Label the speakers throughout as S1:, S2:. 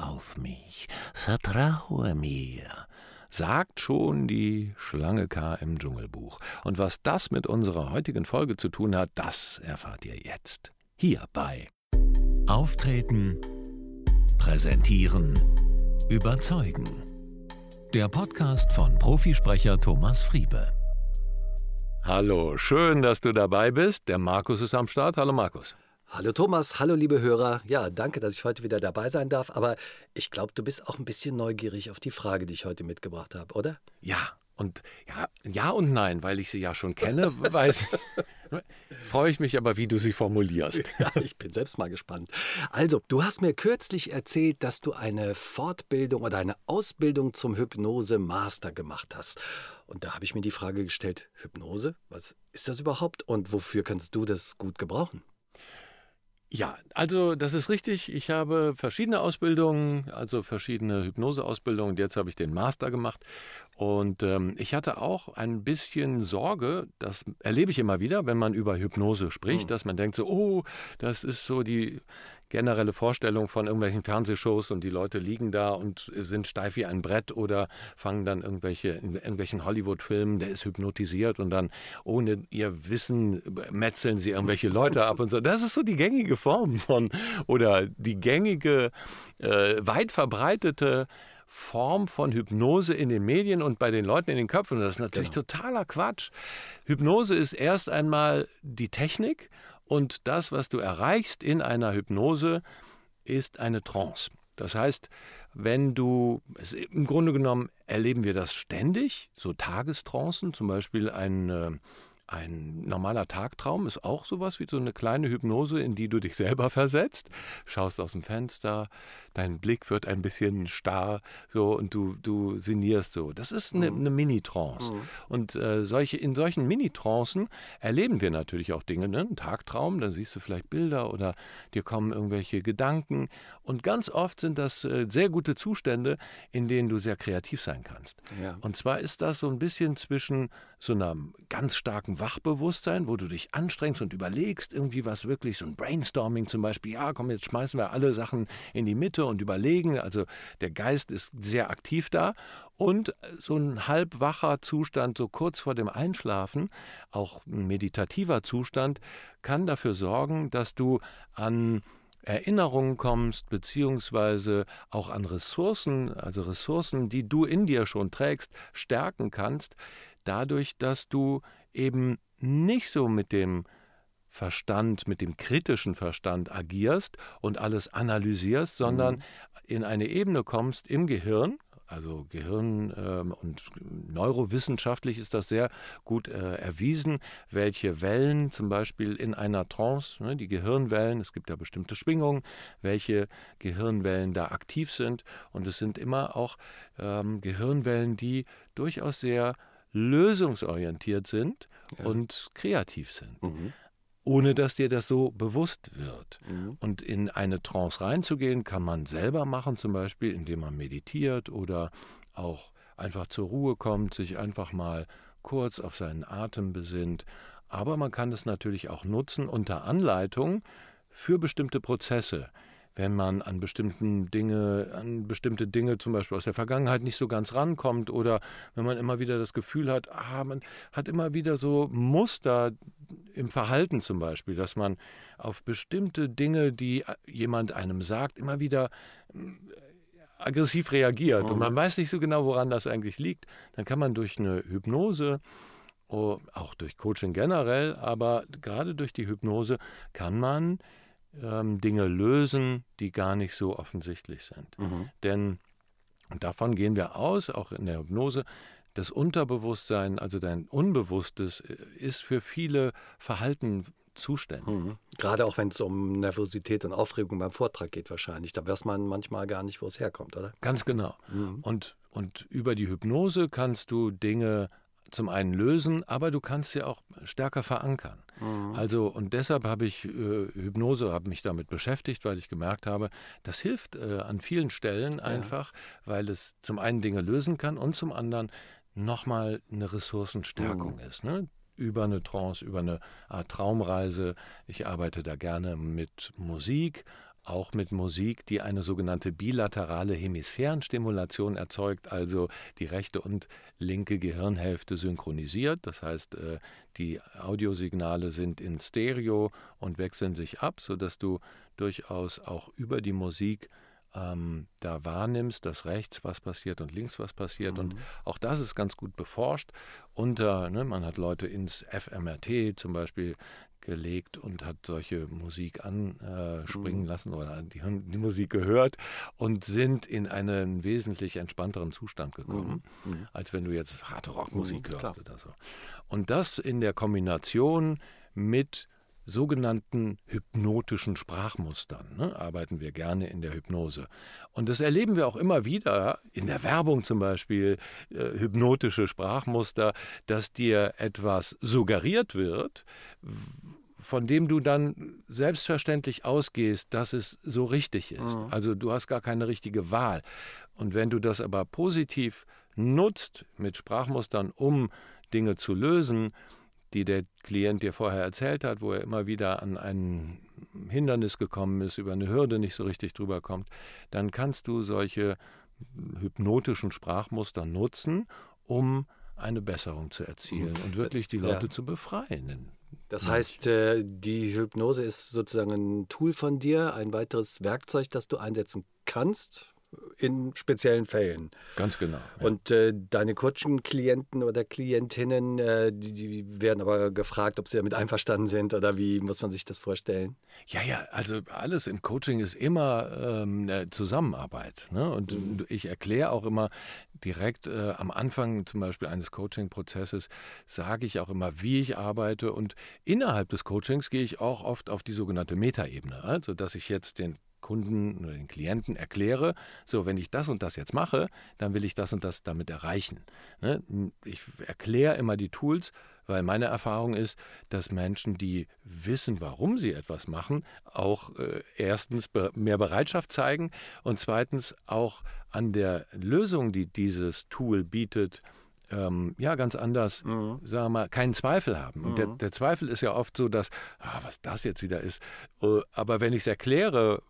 S1: Auf mich, vertraue mir, sagt schon die Schlange K im Dschungelbuch. Und was das mit unserer heutigen Folge zu tun hat, das erfahrt ihr jetzt. Hier bei Auftreten, Präsentieren, Überzeugen. Der Podcast von Profisprecher Thomas Friebe. Hallo, schön, dass du dabei bist. Der Markus ist am Start. Hallo Markus.
S2: Hallo Thomas, hallo liebe Hörer. Ja, danke, dass ich heute wieder dabei sein darf. Aber ich glaube, du bist auch ein bisschen neugierig auf die Frage, die ich heute mitgebracht habe, oder?
S1: Ja, und ja, ja und nein, weil ich sie ja schon kenne, weiß. Freue ich mich aber, wie du sie formulierst.
S2: Ja, ich bin selbst mal gespannt. Also, du hast mir kürzlich erzählt, dass du eine Fortbildung oder eine Ausbildung zum Hypnose-Master gemacht hast. Und da habe ich mir die Frage gestellt: Hypnose? Was ist das überhaupt und wofür kannst du das gut gebrauchen?
S1: Ja, also das ist richtig. Ich habe verschiedene Ausbildungen, also verschiedene Hypnoseausbildungen. Jetzt habe ich den Master gemacht. Und ähm, ich hatte auch ein bisschen Sorge, das erlebe ich immer wieder, wenn man über Hypnose spricht, mhm. dass man denkt so, oh, das ist so die generelle Vorstellung von irgendwelchen Fernsehshows und die Leute liegen da und sind steif wie ein Brett oder fangen dann irgendwelche, in irgendwelchen Hollywood-Filmen, der ist hypnotisiert und dann ohne ihr Wissen metzeln sie irgendwelche Leute ab und so. Das ist so die gängige Form von oder die gängige, äh, weit verbreitete Form von Hypnose in den Medien und bei den Leuten in den Köpfen. Das ist natürlich genau. totaler Quatsch. Hypnose ist erst einmal die Technik und das, was du erreichst in einer Hypnose, ist eine Trance. Das heißt, wenn du, im Grunde genommen erleben wir das ständig, so Tagestrancen, zum Beispiel ein äh, ein normaler Tagtraum ist auch sowas wie so eine kleine Hypnose, in die du dich selber versetzt. Schaust aus dem Fenster, dein Blick wird ein bisschen starr so und du, du sinnierst so. Das ist eine, mhm. eine Mini-Trance. Mhm. Und äh, solche, in solchen Mini-Trancen erleben wir natürlich auch Dinge. Ne? Ein Tagtraum, dann siehst du vielleicht Bilder oder dir kommen irgendwelche Gedanken. Und ganz oft sind das äh, sehr gute Zustände, in denen du sehr kreativ sein kannst. Ja. Und zwar ist das so ein bisschen zwischen so einer ganz starken Wachbewusstsein, wo du dich anstrengst und überlegst, irgendwie was wirklich, so ein Brainstorming zum Beispiel, ja, komm, jetzt schmeißen wir alle Sachen in die Mitte und überlegen. Also der Geist ist sehr aktiv da. Und so ein halbwacher Zustand, so kurz vor dem Einschlafen, auch ein meditativer Zustand, kann dafür sorgen, dass du an Erinnerungen kommst, beziehungsweise auch an Ressourcen, also Ressourcen, die du in dir schon trägst, stärken kannst, dadurch, dass du eben nicht so mit dem Verstand, mit dem kritischen Verstand agierst und alles analysierst, sondern mhm. in eine Ebene kommst im Gehirn, also Gehirn ähm, und neurowissenschaftlich ist das sehr gut äh, erwiesen, welche Wellen zum Beispiel in einer Trance, ne, die Gehirnwellen, es gibt ja bestimmte Schwingungen, welche Gehirnwellen da aktiv sind. Und es sind immer auch ähm, Gehirnwellen, die durchaus sehr lösungsorientiert sind ja. und kreativ sind. Mhm. Ohne dass dir das so bewusst wird. Mhm. Und in eine Trance reinzugehen, kann man selber machen, zum Beispiel, indem man meditiert oder auch einfach zur Ruhe kommt, sich einfach mal kurz auf seinen Atem besinnt. Aber man kann es natürlich auch nutzen unter Anleitung für bestimmte Prozesse wenn man an bestimmten Dinge, an bestimmte Dinge zum Beispiel aus der Vergangenheit nicht so ganz rankommt oder wenn man immer wieder das Gefühl hat, ah, man hat immer wieder so Muster im Verhalten zum Beispiel, dass man auf bestimmte Dinge, die jemand einem sagt, immer wieder äh, aggressiv reagiert und man mhm. weiß nicht so genau, woran das eigentlich liegt, dann kann man durch eine Hypnose oh, auch durch Coaching generell, aber gerade durch die Hypnose kann man ähm, Dinge lösen, die gar nicht so offensichtlich sind. Mhm. Denn, und davon gehen wir aus, auch in der Hypnose, das Unterbewusstsein, also dein Unbewusstes, äh, ist für viele Verhalten zuständig. Mhm.
S2: Gerade auch wenn es um Nervosität und Aufregung beim Vortrag geht wahrscheinlich. Da weiß man manchmal gar nicht, wo es herkommt, oder?
S1: Ganz genau. Mhm. Und, und über die Hypnose kannst du Dinge zum einen lösen, aber du kannst sie auch stärker verankern. Mhm. Also und deshalb habe ich äh, Hypnose, habe mich damit beschäftigt, weil ich gemerkt habe, das hilft äh, an vielen Stellen ja. einfach, weil es zum einen Dinge lösen kann und zum anderen nochmal eine Ressourcenstärkung mhm. ist. Ne? über eine Trance, über eine Art Traumreise. Ich arbeite da gerne mit Musik, auch mit Musik, die eine sogenannte bilaterale Hemisphärenstimulation erzeugt, also die rechte und linke Gehirnhälfte synchronisiert. Das heißt, äh, die Audiosignale sind in Stereo und wechseln sich ab, sodass du durchaus auch über die Musik ähm, da wahrnimmst, dass rechts was passiert und links was passiert. Mhm. Und auch das ist ganz gut beforscht. Unter, ne, man hat Leute ins FMRT zum Beispiel gelegt und hat solche Musik anspringen mhm. lassen oder die haben die Musik gehört und sind in einen wesentlich entspannteren Zustand gekommen, mhm. mhm. als wenn du jetzt harte Rockmusik mhm, hörst klar. oder so. Und das in der Kombination mit sogenannten hypnotischen Sprachmustern. Ne, arbeiten wir gerne in der Hypnose. Und das erleben wir auch immer wieder in der Werbung zum Beispiel, äh, hypnotische Sprachmuster, dass dir etwas suggeriert wird, von dem du dann selbstverständlich ausgehst, dass es so richtig ist. Mhm. Also du hast gar keine richtige Wahl. Und wenn du das aber positiv nutzt mit Sprachmustern, um Dinge zu lösen, die der Klient dir vorher erzählt hat, wo er immer wieder an ein Hindernis gekommen ist, über eine Hürde nicht so richtig drüber kommt, dann kannst du solche hypnotischen Sprachmuster nutzen, um eine Besserung zu erzielen und wirklich die Leute ja. zu befreien.
S2: Das heißt, äh, die Hypnose ist sozusagen ein Tool von dir, ein weiteres Werkzeug, das du einsetzen kannst, in speziellen Fällen.
S1: Ganz genau.
S2: Ja. Und äh, deine Coaching-Klienten oder Klientinnen, äh, die, die, werden aber gefragt, ob sie damit einverstanden sind oder wie muss man sich das vorstellen?
S1: Ja, ja, also alles im Coaching ist immer ähm, eine Zusammenarbeit. Ne? Und mhm. ich erkläre auch immer direkt äh, am Anfang zum Beispiel eines Coaching-Prozesses, sage ich auch immer, wie ich arbeite. Und innerhalb des Coachings gehe ich auch oft auf die sogenannte Metaebene. Also, dass ich jetzt den Kunden oder den Klienten erkläre, so, wenn ich das und das jetzt mache, dann will ich das und das damit erreichen. Ne? Ich erkläre immer die Tools, weil meine Erfahrung ist, dass Menschen, die wissen, warum sie etwas machen, auch äh, erstens mehr Bereitschaft zeigen und zweitens auch an der Lösung, die dieses Tool bietet, ähm, ja, ganz anders, mhm. sagen wir mal, keinen Zweifel haben. Und der, mhm. der, Zweifel ist ja oft so, dass, ah, was das jetzt wieder ist. Äh, aber wenn ich es erkläre,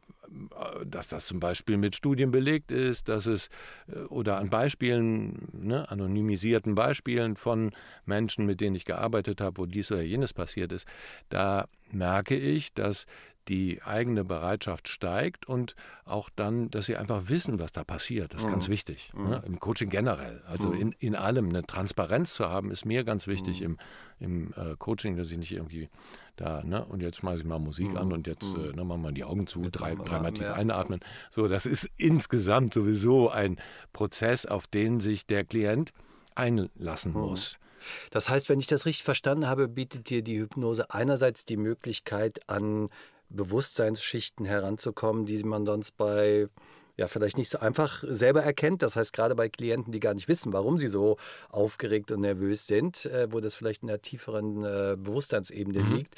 S1: dass das zum Beispiel mit Studien belegt ist, dass es äh, oder an Beispielen, ne, anonymisierten Beispielen von Menschen, mit denen ich gearbeitet habe, wo dies oder jenes passiert ist, da merke ich, dass die eigene Bereitschaft steigt und auch dann, dass sie einfach wissen, was da passiert. Das ist mhm. ganz wichtig. Mhm. Ne? Im Coaching generell. Also mhm. in, in allem eine Transparenz zu haben, ist mir ganz wichtig mhm. im, im äh, Coaching, dass ich nicht irgendwie da, ne, und jetzt schmeiße ich mal Musik mhm. an und jetzt mhm. äh, ne, machen wir die Augen zu, drei, dreimal tief ja. einatmen. So, das ist insgesamt sowieso ein Prozess, auf den sich der Klient einlassen mhm. muss.
S2: Das heißt, wenn ich das richtig verstanden habe, bietet dir die Hypnose einerseits die Möglichkeit an Bewusstseinsschichten heranzukommen, die man sonst bei ja vielleicht nicht so einfach selber erkennt. Das heißt, gerade bei Klienten, die gar nicht wissen, warum sie so aufgeregt und nervös sind, äh, wo das vielleicht in der tieferen äh, Bewusstseinsebene mhm. liegt,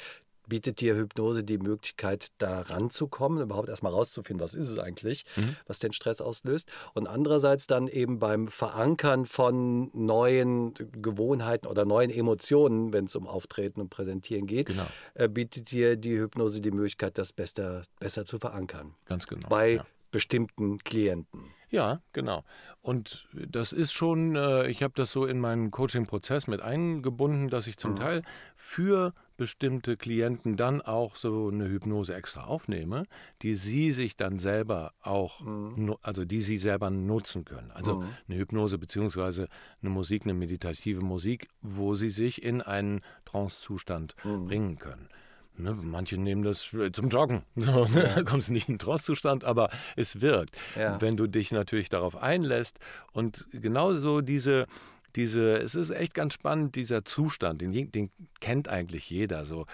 S2: bietet dir Hypnose die Möglichkeit, da ranzukommen, überhaupt erstmal rauszufinden, was ist es eigentlich, mhm. was den Stress auslöst. Und andererseits dann eben beim Verankern von neuen Gewohnheiten oder neuen Emotionen, wenn es um Auftreten und Präsentieren geht, genau. äh, bietet dir die Hypnose die Möglichkeit, das besser, besser zu verankern.
S1: Ganz genau.
S2: Bei ja bestimmten Klienten.
S1: Ja, genau. Und das ist schon, äh, ich habe das so in meinen Coaching-Prozess mit eingebunden, dass ich zum mhm. Teil für bestimmte Klienten dann auch so eine Hypnose extra aufnehme, die sie sich dann selber auch, mhm. also die sie selber nutzen können. Also mhm. eine Hypnose beziehungsweise eine Musik, eine meditative Musik, wo sie sich in einen Trance-Zustand mhm. bringen können. Ne, manche nehmen das zum Joggen. So, ne? Da kommst du nicht in Trostzustand, aber es wirkt. Ja. Wenn du dich natürlich darauf einlässt und genauso diese, diese, es ist echt ganz spannend, dieser Zustand, den, den, kennt eigentlich jeder. So,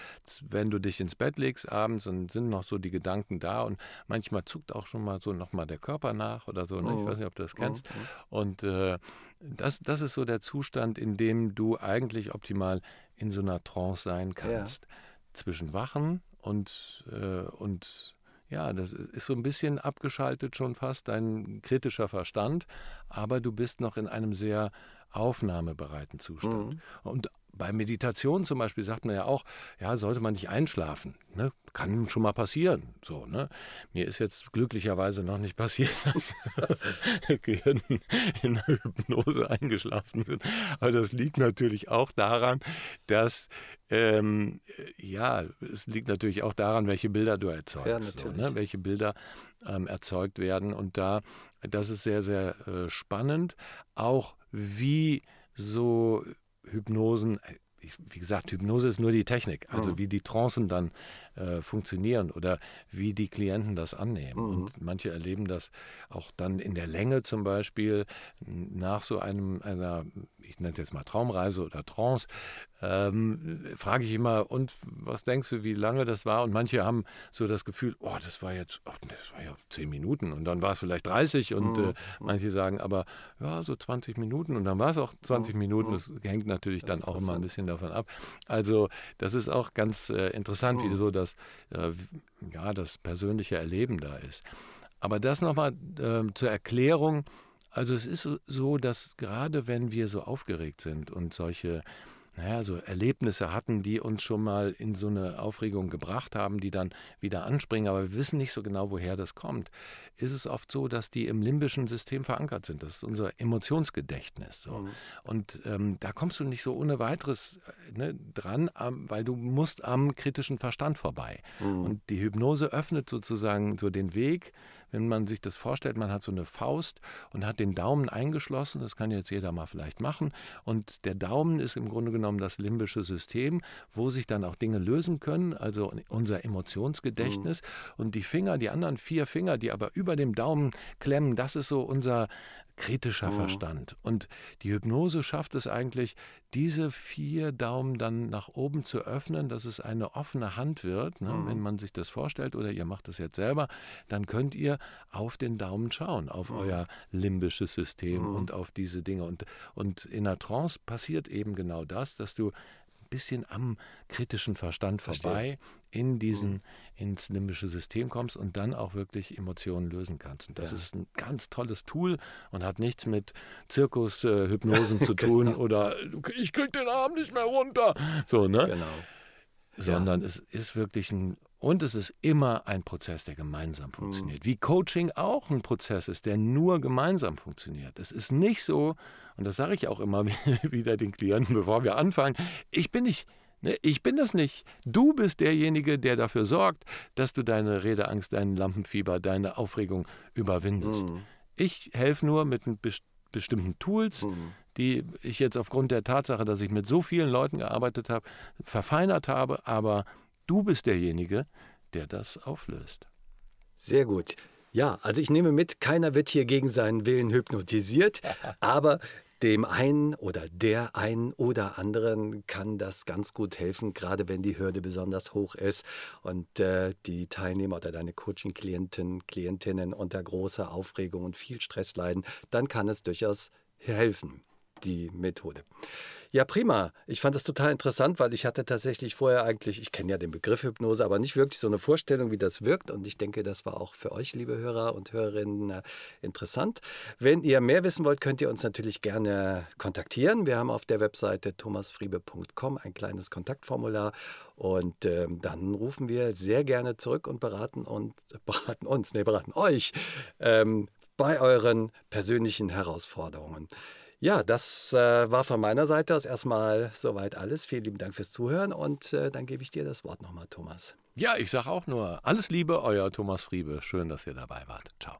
S1: wenn du dich ins Bett legst abends und sind noch so die Gedanken da und manchmal zuckt auch schon mal so nochmal der Körper nach oder so. Ne? Ich oh. weiß nicht, ob du das kennst. Oh. Und äh, das, das ist so der Zustand, in dem du eigentlich optimal in so einer Trance sein kannst. Ja zwischen Wachen und, äh, und ja, das ist so ein bisschen abgeschaltet schon fast, dein kritischer Verstand, aber du bist noch in einem sehr aufnahmebereiten Zustand. Mhm. Und bei Meditation zum Beispiel sagt man ja auch, ja, sollte man nicht einschlafen. Ne? Kann schon mal passieren. So, ne? Mir ist jetzt glücklicherweise noch nicht passiert, dass Klienten in der Hypnose eingeschlafen sind. Aber das liegt natürlich auch daran, dass ähm, ja, es liegt natürlich auch daran, welche Bilder du erzeugst. Ja, so, ne? Welche Bilder ähm, erzeugt werden. Und da, das ist sehr, sehr äh, spannend. Auch wie so Hypnosen, äh, wie gesagt, Hypnose ist nur die Technik, also mhm. wie die Trancen dann äh, funktionieren oder wie die Klienten das annehmen. Mhm. Und manche erleben das auch dann in der Länge zum Beispiel nach so einem, einer, ich nenne es jetzt mal Traumreise oder Trance, ähm, frage ich immer, und was denkst du, wie lange das war? Und manche haben so das Gefühl, oh, das war jetzt, oh, das war ja zehn Minuten und dann war es vielleicht 30 und mhm. äh, manche sagen aber, ja, so 20 Minuten und dann war es auch 20 mhm. Minuten. Das hängt natürlich das dann auch immer ein bisschen davon ab. Also das ist auch ganz äh, interessant, wie mhm. so das, äh, ja, das persönliche Erleben da ist. Aber das nochmal äh, zur Erklärung. Also es ist so, dass gerade wenn wir so aufgeregt sind und solche naja, so Erlebnisse hatten, die uns schon mal in so eine Aufregung gebracht haben, die dann wieder anspringen, aber wir wissen nicht so genau, woher das kommt, ist es oft so, dass die im limbischen System verankert sind. Das ist unser Emotionsgedächtnis. So. Mhm. Und ähm, da kommst du nicht so ohne weiteres äh, ne, dran, weil du musst am kritischen Verstand vorbei. Mhm. Und die Hypnose öffnet sozusagen so den Weg, wenn man sich das vorstellt, man hat so eine Faust und hat den Daumen eingeschlossen, das kann jetzt jeder mal vielleicht machen, und der Daumen ist im Grunde genommen das limbische System, wo sich dann auch Dinge lösen können, also unser Emotionsgedächtnis. Mhm. Und die Finger, die anderen vier Finger, die aber über dem Daumen klemmen, das ist so unser kritischer mhm. Verstand. Und die Hypnose schafft es eigentlich, diese vier Daumen dann nach oben zu öffnen, dass es eine offene Hand wird. Ne? Mhm. Wenn man sich das vorstellt oder ihr macht das jetzt selber, dann könnt ihr auf den Daumen schauen, auf mhm. euer limbisches System und auf diese Dinge. Und, und in der Trance passiert eben genau das, dass du bisschen am kritischen Verstand vorbei in diesen, mhm. ins limbische System kommst und dann auch wirklich Emotionen lösen kannst. Und das ja. ist ein ganz tolles Tool und hat nichts mit Zirkushypnosen äh, zu tun genau. oder ich krieg den Arm nicht mehr runter. So, ne? Genau. Sondern ja. es ist wirklich ein und es ist immer ein Prozess, der gemeinsam mhm. funktioniert. Mhm. Wie Coaching auch ein Prozess ist, der nur gemeinsam funktioniert. Es ist nicht so, und das sage ich auch immer wieder den Klienten, bevor wir anfangen, ich bin nicht, ich bin das nicht. Du bist derjenige, der dafür sorgt, dass du deine Redeangst, deinen Lampenfieber, deine Aufregung überwindest. Mhm. Ich helfe nur mit bestimmten Tools, mhm. die ich jetzt aufgrund der Tatsache, dass ich mit so vielen Leuten gearbeitet habe, verfeinert habe, aber Du bist derjenige, der das auflöst.
S2: Sehr gut. Ja, also ich nehme mit, keiner wird hier gegen seinen Willen hypnotisiert, aber dem einen oder der einen oder anderen kann das ganz gut helfen, gerade wenn die Hürde besonders hoch ist und äh, die Teilnehmer oder deine Coaching-Klienten, Klientinnen unter großer Aufregung und viel Stress leiden, dann kann es durchaus helfen, die Methode. Ja, prima. Ich fand das total interessant, weil ich hatte tatsächlich vorher eigentlich, ich kenne ja den Begriff Hypnose, aber nicht wirklich so eine Vorstellung, wie das wirkt. Und ich denke, das war auch für euch, liebe Hörer und Hörerinnen, äh, interessant. Wenn ihr mehr wissen wollt, könnt ihr uns natürlich gerne kontaktieren. Wir haben auf der Webseite thomasfriebe.com ein kleines Kontaktformular und äh, dann rufen wir sehr gerne zurück und beraten und beraten uns, nee, beraten euch ähm, bei euren persönlichen Herausforderungen. Ja, das äh, war von meiner Seite aus erstmal soweit alles. Vielen lieben Dank fürs Zuhören und äh, dann gebe ich dir das Wort nochmal, Thomas.
S1: Ja, ich sage auch nur alles Liebe, euer Thomas Friebe. Schön, dass ihr dabei wart. Ciao.